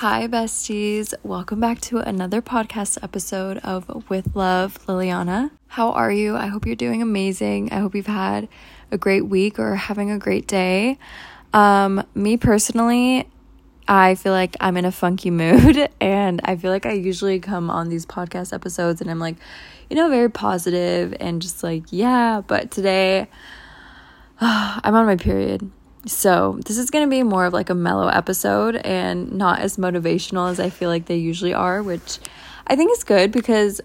Hi, besties. Welcome back to another podcast episode of With Love, Liliana. How are you? I hope you're doing amazing. I hope you've had a great week or having a great day. Um, me personally, I feel like I'm in a funky mood, and I feel like I usually come on these podcast episodes and I'm like, you know, very positive and just like, yeah, but today I'm on my period so, this is going to be more of like a mellow episode and not as motivational as I feel like they usually are, which I think is good because,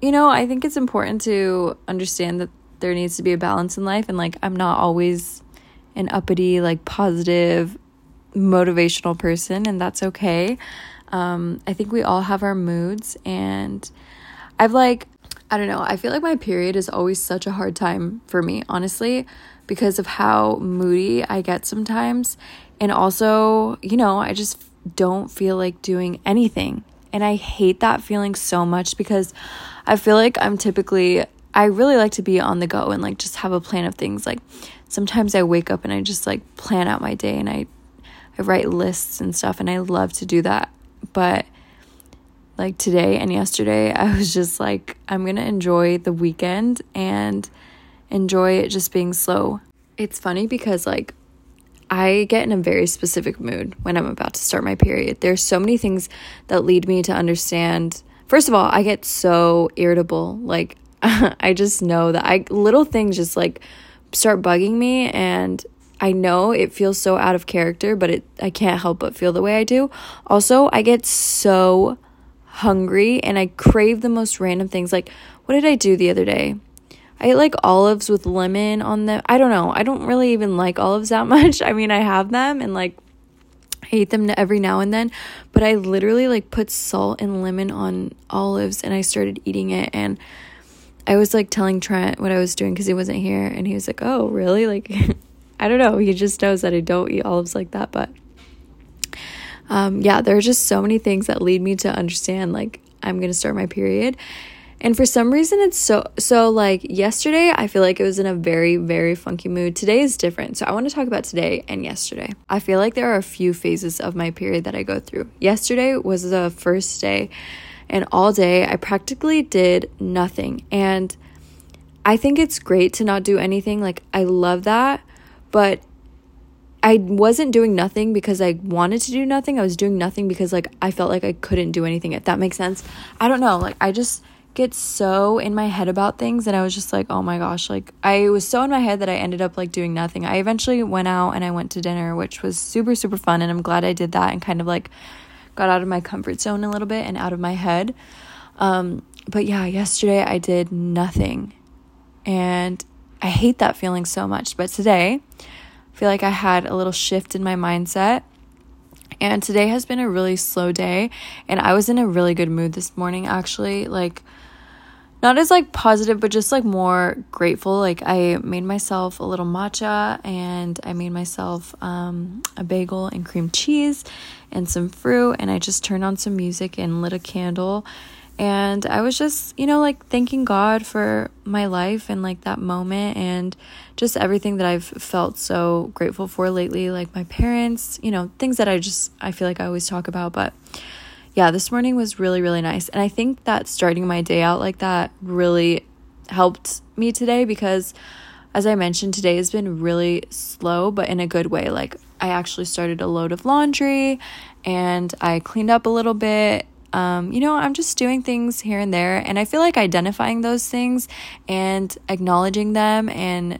you know, I think it's important to understand that there needs to be a balance in life. And like, I'm not always an uppity, like positive, motivational person, and that's okay. Um, I think we all have our moods, and I've like, I don't know, I feel like my period is always such a hard time for me, honestly because of how moody I get sometimes. And also, you know, I just don't feel like doing anything. And I hate that feeling so much because I feel like I'm typically, I really like to be on the go and like just have a plan of things. Like sometimes I wake up and I just like plan out my day and I, I write lists and stuff and I love to do that. But like today and yesterday, I was just like, I'm to enjoy the weekend and enjoy it just being slow. It's funny because, like, I get in a very specific mood when I'm about to start my period. There's so many things that lead me to understand. First of all, I get so irritable. Like, I just know that I little things just like start bugging me and I know it feels so out of character, but it I can't help but feel the way I do. Also, I get so hungry and I crave the most random things. Like, what did I do the other day? I ate like olives with lemon on them. I don't know. I don't really even like olives that much. I mean, I have them and like I eat them every now and then, but I literally like put salt and lemon on olives and I started eating it and I was like telling Trent what I was doing cuz he wasn't here and he was like, "Oh, really?" Like I don't know. He just knows that I don't eat olives like that, but um yeah, there are just so many things that lead me to understand like I'm going to start my period and for some reason it's so so like yesterday I feel like it was in a very very funky mood. Today is different. So I want to talk about today and yesterday. I feel like there are a few phases of my period that I go through. Yesterday was the first day and all day I practically did nothing. And I think it's great to not do anything. Like I love that, but I wasn't doing nothing because I wanted to do nothing. I was doing nothing because like I felt like I couldn't do anything. If that makes sense. I don't know. Like I just get so in my head about things and I was just like, "Oh my gosh, like I was so in my head that I ended up like doing nothing." I eventually went out and I went to dinner, which was super super fun and I'm glad I did that and kind of like got out of my comfort zone a little bit and out of my head. Um but yeah, yesterday I did nothing. And I hate that feeling so much. But today, feel like I had a little shift in my mindset. And today has been a really slow day. And I was in a really good mood this morning, actually. Like, not as like positive but just like more grateful like i made myself a little matcha and i made myself um, a bagel and cream cheese and some fruit and i just turned on some music and lit a candle and i was just you know like thanking god for my life and like that moment and just everything that i've felt so grateful for lately like my parents you know things that i just i feel like i always talk about but yeah, this morning was really, really nice. And I think that starting my day out like that really helped me today because, as I mentioned, today has been really slow, but in a good way. Like, I actually started a load of laundry and I cleaned up a little bit. Um, you know, I'm just doing things here and there. And I feel like identifying those things and acknowledging them and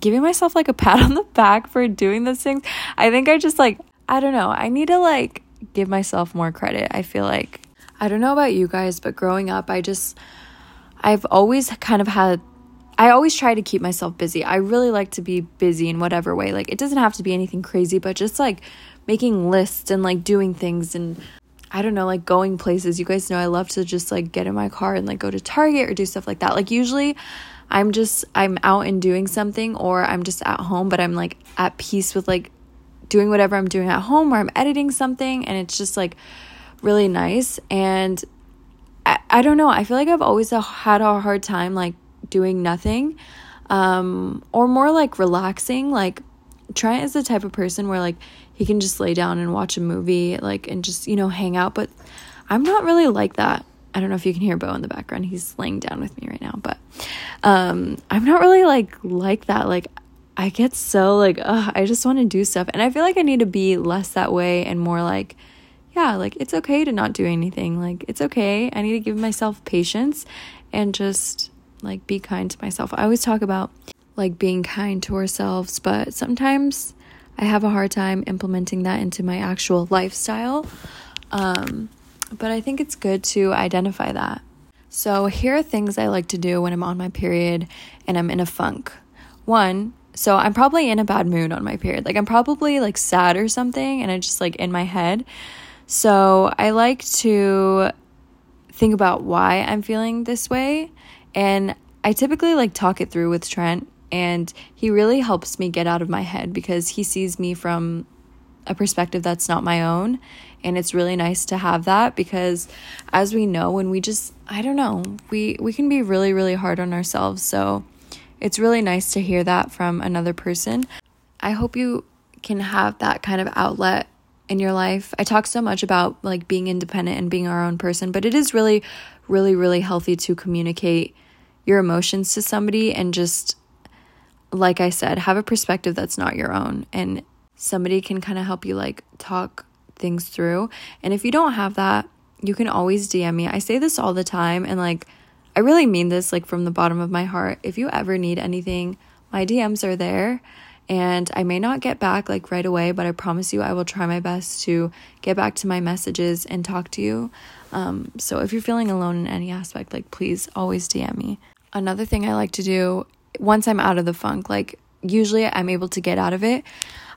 giving myself like a pat on the back for doing those things. I think I just like, I don't know, I need to like give myself more credit. I feel like I don't know about you guys, but growing up, I just I've always kind of had I always try to keep myself busy. I really like to be busy in whatever way. Like it doesn't have to be anything crazy, but just like making lists and like doing things and I don't know, like going places. You guys know I love to just like get in my car and like go to Target or do stuff like that. Like usually I'm just I'm out and doing something or I'm just at home, but I'm like at peace with like doing whatever I'm doing at home or I'm editing something and it's just like really nice. And I, I don't know, I feel like I've always had a hard time like doing nothing um, or more like relaxing. Like, Trent is the type of person where like he can just lay down and watch a movie, like, and just, you know, hang out. But I'm not really like that. I don't know if you can hear Bo in the background. He's laying down with me right now, but um, I'm not really like like that. Like I get so like, ugh, I just want to do stuff, and I feel like I need to be less that way and more like, yeah, like it's okay to not do anything. Like it's okay. I need to give myself patience and just like be kind to myself. I always talk about like being kind to ourselves, but sometimes I have a hard time implementing that into my actual lifestyle. Um, but I think it's good to identify that. So, here are things I like to do when I'm on my period and I'm in a funk. One, so I'm probably in a bad mood on my period. Like, I'm probably like sad or something, and I just like in my head. So, I like to think about why I'm feeling this way. And I typically like talk it through with Trent, and he really helps me get out of my head because he sees me from a perspective that's not my own. And it's really nice to have that because as we know, when we just, I don't know, we, we can be really, really hard on ourselves. So it's really nice to hear that from another person. I hope you can have that kind of outlet in your life. I talk so much about like being independent and being our own person, but it is really, really, really healthy to communicate your emotions to somebody and just, like I said, have a perspective that's not your own. And somebody can kind of help you like talk things through. And if you don't have that, you can always DM me. I say this all the time and like I really mean this like from the bottom of my heart. If you ever need anything, my DMs are there and I may not get back like right away, but I promise you I will try my best to get back to my messages and talk to you. Um, so if you're feeling alone in any aspect, like please always DM me. Another thing I like to do once I'm out of the funk, like usually I'm able to get out of it.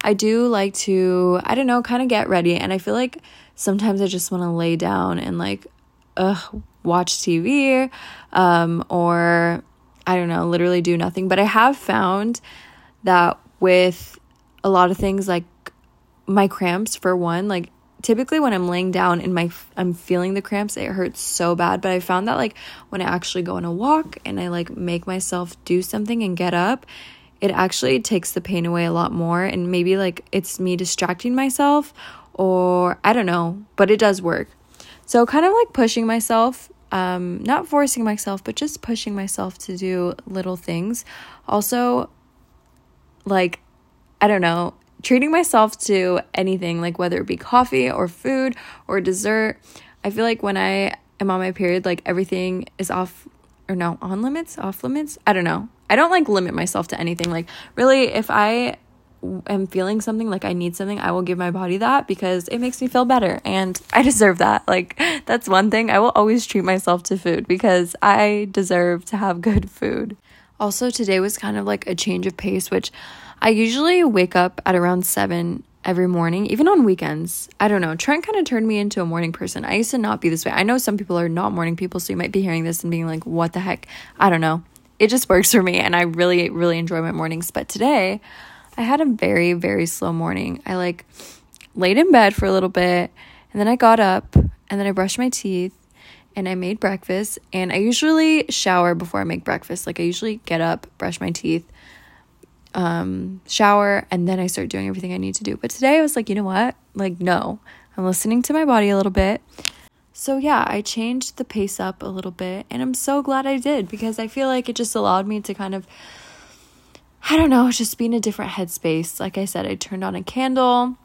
I do like to, I don't know, kind of get ready. And I feel like sometimes I just want to lay down and like, ugh, watch TV um, or I don't know, literally do nothing. But I have found that with a lot of things like my cramps, for one, like typically when I'm laying down and my I'm feeling the cramps, it hurts so bad. But I found that like when I actually go on a walk and I like make myself do something and get up, it actually takes the pain away a lot more. And maybe like it's me distracting myself or I don't know, but it does work. So, kind of like pushing myself, um, not forcing myself, but just pushing myself to do little things. Also, like, I don't know, treating myself to anything, like whether it be coffee or food or dessert. I feel like when I am on my period, like everything is off or no, on limits, off limits. I don't know. I don't like limit myself to anything. Like, really, if I am feeling something like I need something, I will give my body that because it makes me feel better and I deserve that. Like, that's one thing. I will always treat myself to food because I deserve to have good food. Also, today was kind of like a change of pace, which I usually wake up at around 7 every morning, even on weekends. I don't know. Trent kind of turned me into a morning person. I used to not be this way. I know some people are not morning people, so you might be hearing this and being like, what the heck? I don't know it just works for me and I really, really enjoy my mornings. But today I had a very, very slow morning. I like laid in bed for a little bit and then I got up and then I brushed my teeth and I made breakfast. And I usually shower before I make breakfast. Like I usually get up, brush my teeth, um, shower, and then I start doing everything I need to do. But today I was like, you know what? Like, no, I'm listening to my body a little bit. So, yeah, I changed the pace up a little bit, and I'm so glad I did because I feel like it just allowed me to kind of, I don't know, just be in a different headspace. Like I said, I turned on a candle,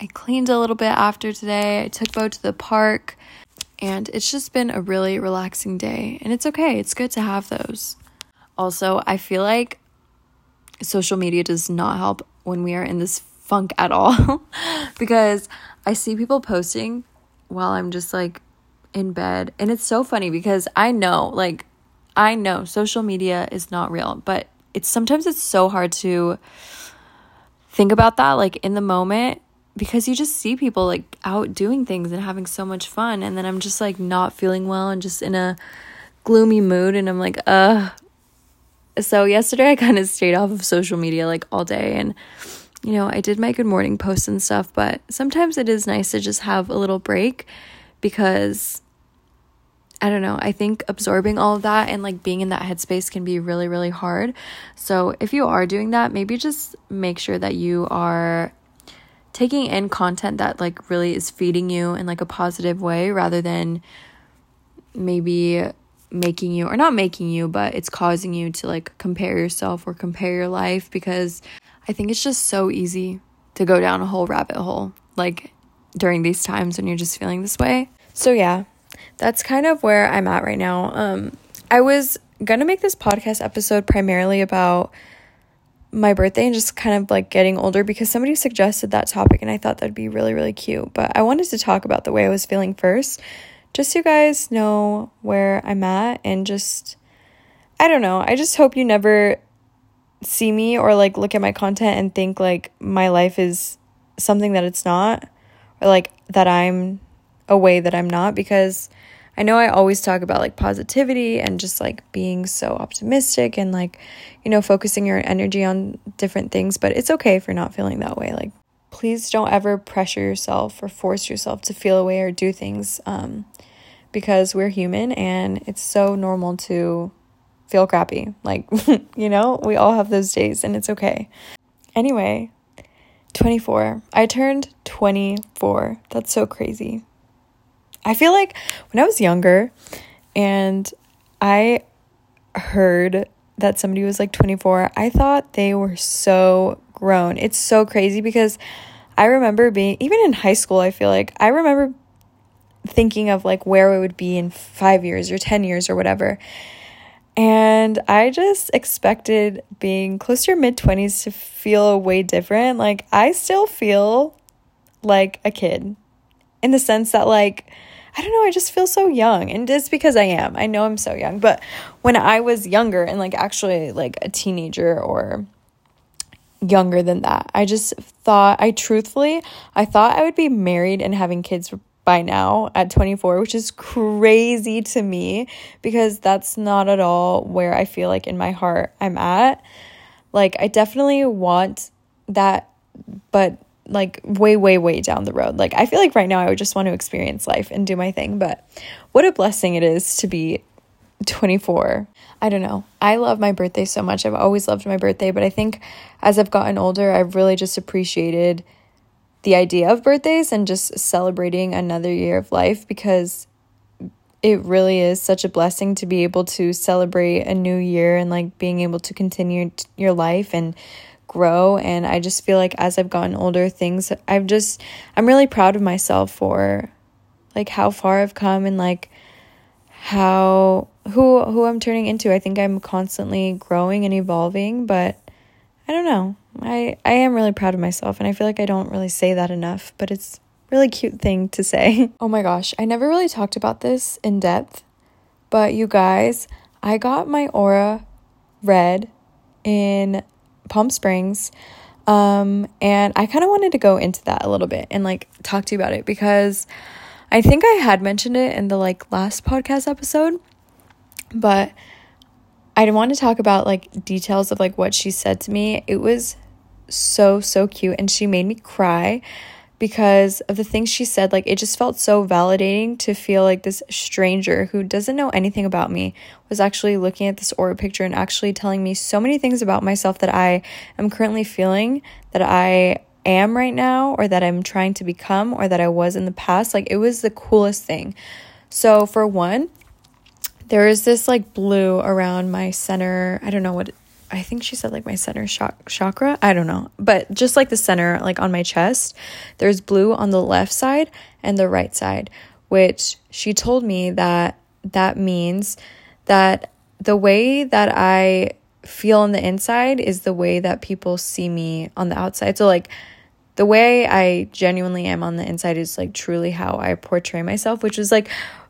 I cleaned a little bit after today, I took Bo to the park, and it's just been a really relaxing day. And it's okay, it's good to have those. Also, I feel like social media does not help when we are in this funk at all because I see people posting while I'm just like in bed. And it's so funny because I know, like, I know social media is not real, but it's sometimes it's so hard to think about that, like, in the moment because you just see people like out doing things and having so much fun. And then I'm just like not feeling well and just in a gloomy mood. And I'm like, uh. So yesterday I kind of stayed off of social media like all day and you know, I did my good morning posts and stuff, but sometimes it is nice to just have a little break because I don't know, I think absorbing all of that and like being in that headspace can be really, really hard. So if you are doing that, maybe just make sure that you are taking in content that like really is feeding you in like a positive way rather than maybe making you or not making you but it's causing you to like compare yourself or compare your life because I think it's just so easy to go down a whole rabbit hole like during these times when you're just feeling this way. So yeah, that's kind of where I'm at right now. Um I was to make this podcast episode primarily about my birthday and just kind of like getting older because somebody suggested that topic and I thought that'd be really, really cute. But I wanted to talk about the way I was feeling first, just so you guys know where I'm at and just, I don't know. I just hope you never see me or like look at my content and think like my life is something that it's not or like that I'm a way that I'm not because I know I always talk about like positivity and just like being so optimistic and like, you know, focusing your energy on different things, but it's okay if you're not feeling that way. Like, please don't ever pressure yourself or force yourself to feel a way or do things um, because we're human and it's so normal to feel crappy. Like, you know, we all have those days and it's okay. Anyway, 24. I turned 24. That's so crazy. I feel like when I was younger and I heard that somebody was like 24, I thought they were so grown. It's so crazy because I remember being, even in high school, I feel like I remember thinking of like where we would be in five years or 10 years or whatever. And I just expected being close to mid 20s to feel way different. Like, I still feel like a kid in the sense that, like, I don't know, I just feel so young. And it's because I am. I know I'm so young. But when I was younger and like actually like a teenager or younger than that, I just thought, I truthfully, I thought I would be married and having kids by now at 24, which is crazy to me because that's not at all where I feel like in my heart I'm at. Like, I definitely want that, but like way, way, way down the road. Like, I feel like right now I would just want to experience life and do my thing, but what a blessing it is to be 24. I don't know. I love my birthday so much. I've always loved my birthday, but I think as I've gotten older, I've really just appreciated the idea of birthdays and just celebrating another year of life because it really is such a blessing to be able to celebrate a new year and like being able to continue your life and grow and I just feel like as I've gotten older things I've just I'm really proud of myself for like how far I've come and like how who who I'm turning into. I think I'm constantly growing and evolving, but I don't know. I I am really proud of myself and I feel like I don't really say that enough, but it's really cute thing to say. Oh my gosh, I never really talked about this in depth, but you guys, I got my aura read in Palm Springs. Um, and I kind of wanted to go into that a little bit and like talk to you about it because I think I had mentioned it in the like last podcast episode, but I want to talk about like details of like what she said to me. It was so so cute and she made me cry because of the things she said. Like, it just felt so validating to feel like this stranger who doesn't know anything about me was actually looking at this aura picture and actually telling me so many things about myself that I am currently feeling, that I am right now, or that I'm trying to become, or that I was in the past. Like, it was the coolest thing. So, for one, there is this like blue around my center. I don't know what I think she said like my center chakra. I don't know. But just like the center, like on my chest, there's blue on the left side and the right side, which she told me that that means that the way that I feel on the inside is the way that people see me on the outside. So, like, the way I genuinely am on the inside is like truly how I portray myself, which is like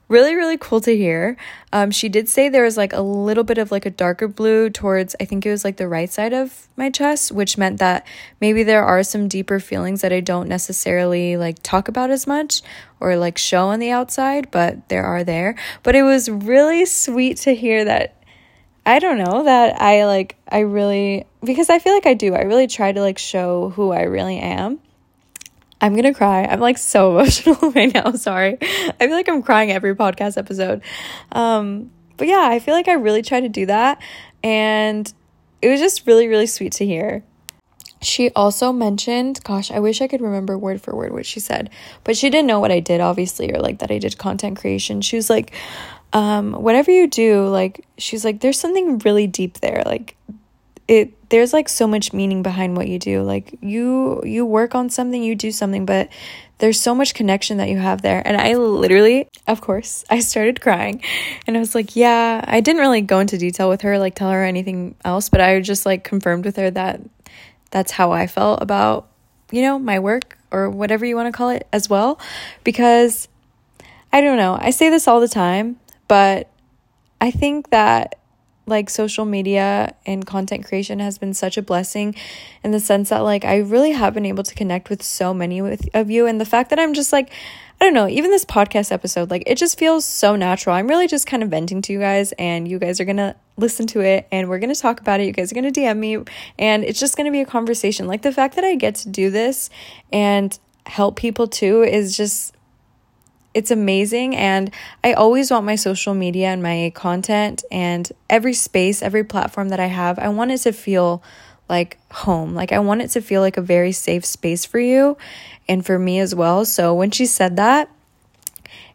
really really cool to hear. Um, she did say there was like a little bit of like a darker blue towards i think it was like the right side of my chest which meant that maybe there are some deeper feelings that i don't necessarily like talk about as much or like show on the outside but there are there. But it was really sweet to hear that I don't know that I like I really because I feel like I do. I really try to like show who I really am. I'm gonna cry. I'm like so emotional right now. Sorry. I feel like I'm crying every podcast episode. Um, but yeah, I feel like I really try to do that. And it was just really, really sweet to hear. she also mentioned, gosh, I wish I could remember word for word what she said, but she didn't know what I did, obviously, or like that I did content creation. She was like, um, whatever you do, like, she's like, there's something really deep there. Like, it, there's like so much meaning behind what you do. Like, you, you work on something, you do something, but there's so much connection that you have there. And I literally, of course, I started crying and I was like, yeah, I didn't really go into detail with her, like tell her anything else, but I just like confirmed with her that that's how I felt about, you know, my work or whatever you want to call it as well. Because I don't know, I say this all the time, but I think that like social media and content creation has been such a blessing in the sense that like I really have been able to connect with so many with, of you and the fact that I'm just like I don't know, even this podcast episode, like it just feels so natural. I'm really just kind of venting to you guys, and you guys are gonna listen to it and we're gonna talk about it. You guys are gonna DM me, and it's just gonna be a conversation. Like the fact that I get to do this and help people too is just it's amazing and i always want my social media and my content and every space every platform that i have i want it to feel like home like i want it to feel like a very safe space for you and for me as well. So when she said that,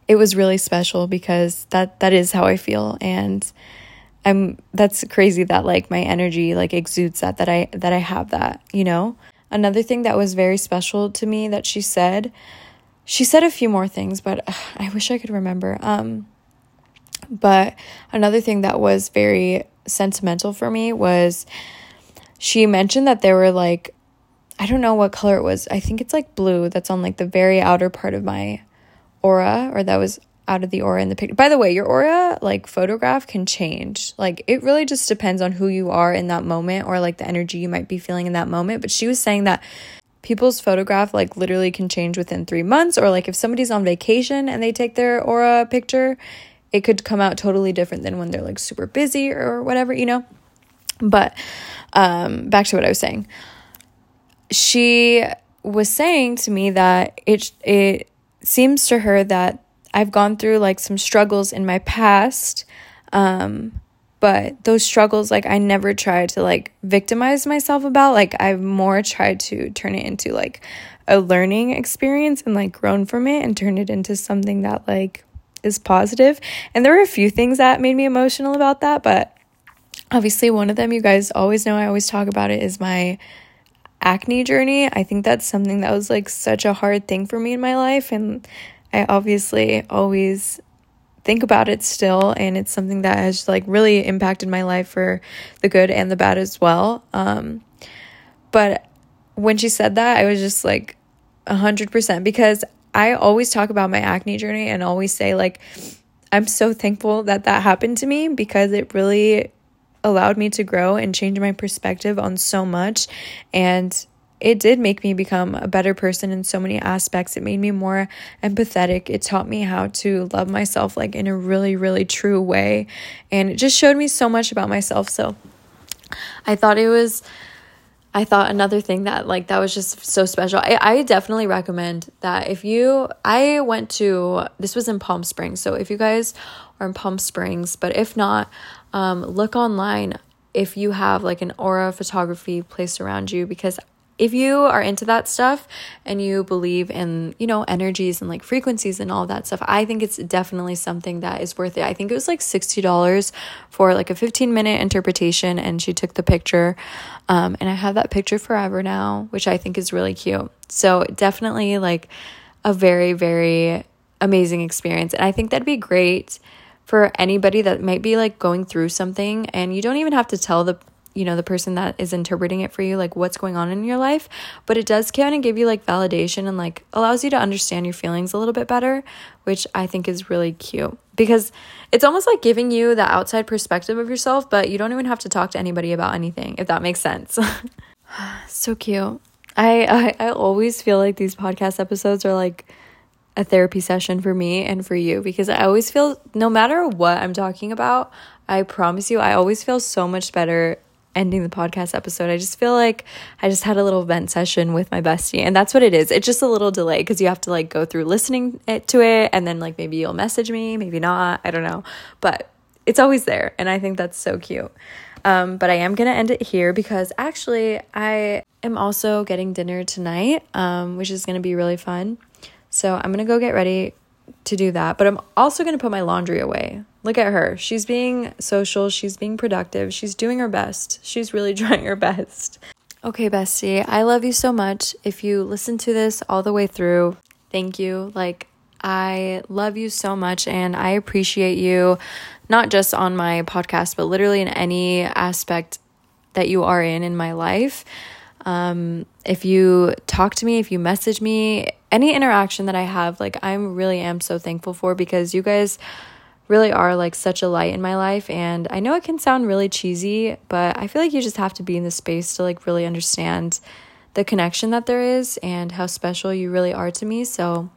it was really special because that that is how I feel and I'm that's crazy that like my energy like exudes that that I that I have that, you know? Another thing that was very special to me that she said, she said a few more things, but I wish I could remember. Um but another thing that was very sentimental for me was she mentioned that there were like I don't know what color it was. I think it's like blue that's on like the very outer part of my aura or that was out of the aura in the picture. By the way, your aura like photograph can change. Like it really just depends on who you are in that moment or like the energy you might be feeling in that moment. But she was saying that people's photograph like literally can change within 3 months or like if somebody's on vacation and they take their aura picture, it could come out totally different than when they're like super busy or whatever, you know. But um back to what I was saying she was saying to me that it it seems to her that I've gone through like some struggles in my past um but those struggles like I never tried to like victimize myself about like I've more tried to turn it into like a learning experience and like grown from it and turn it into something that like is positive and there were a few things that made me emotional about that but obviously one of them you guys always know I always talk about it is my acne journey. I think that's something that was like such a hard thing for me in my life. And I obviously always think about it still. And it's something that has like really impacted my life for the good and the bad as well. Um, but when she said that, I was just like a hundred percent because I always talk about my acne journey and always say like, I'm so thankful that that happened to me because it really allowed me to grow and change my perspective on so much. And it did make me become a better person in so many aspects. It made me more empathetic. It taught me how to love myself like in a really, really true way. And it just showed me so much about myself. So I thought it was I thought another thing that like that was just so special. I, I definitely recommend that if you I went to this was in Palm Springs. So if you guys are in Palm Springs, but if not, um, look online if you have like an aura photography place around you because if you are into that stuff and you believe in, you know, energies and like frequencies and all that stuff, I think it's definitely something that is worth it. I think it was like $60 for like a 15 minute interpretation and she took the picture. Um, and I have that picture forever now, which I think is really cute. So definitely like a very, very amazing experience. And I think that'd be great for anybody that might be like going through something and you don't even have to tell the you know the person that is interpreting it for you like what's going on in your life. But it does kind of give you like validation and like allows you to understand your feelings a little bit better which i think is really cute. Because it's almost like giving you the outside perspective of yourself but you don't even have to talk to anybody about anything if that makes sense. So cute. I, I i always feel like these podcast episodes are like a therapy session for me and for you because I always feel no matter what I'm talking about, I promise you, I always feel so much better ending the podcast episode. I just feel like I just had a little vent session with my bestie, and that's what it is. It's just a little delay because you have to like go through listening it, to it, and then like maybe you'll message me, maybe not. I don't know, but it's always there, and I think that's so cute. Um, but I am to end it here because actually, I am also getting dinner tonight, um, which is to be really fun. So I'm to go get ready to do that. But I'm also to put my laundry away. Look at her. She's being social, she's being productive, she's doing her best. She's really trying her best. Okay, bestie, I love you so much. If you listen to this all the way through, thank you. Like, I love you so much and I appreciate you, not just on my podcast, but literally in any aspect that you are in in my life. Um, if you talk to me, if you message me, any interaction that I have, like, I'm really am so thankful for because you guys really are like such a light in my life. And I know it can sound really cheesy, but I feel like you just have to be in the space to like really understand the connection that there is and how special you really are to me. So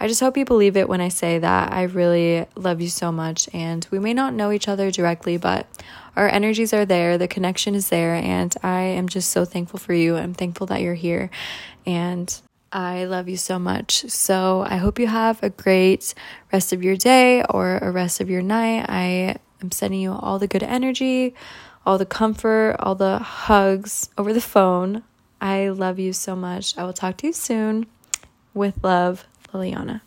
I just hope you believe it when I say that I really love you so much. And we may not know each other directly, but our energies are there, the connection is there. And I am just so thankful for you. I'm thankful that you're here. And I love you so much. So I hope you have a great rest of your day or a rest of your night. I am sending you all the good energy, all the comfort, all the hugs over the phone. I love you so much. I will talk to you soon. With love, Liliana.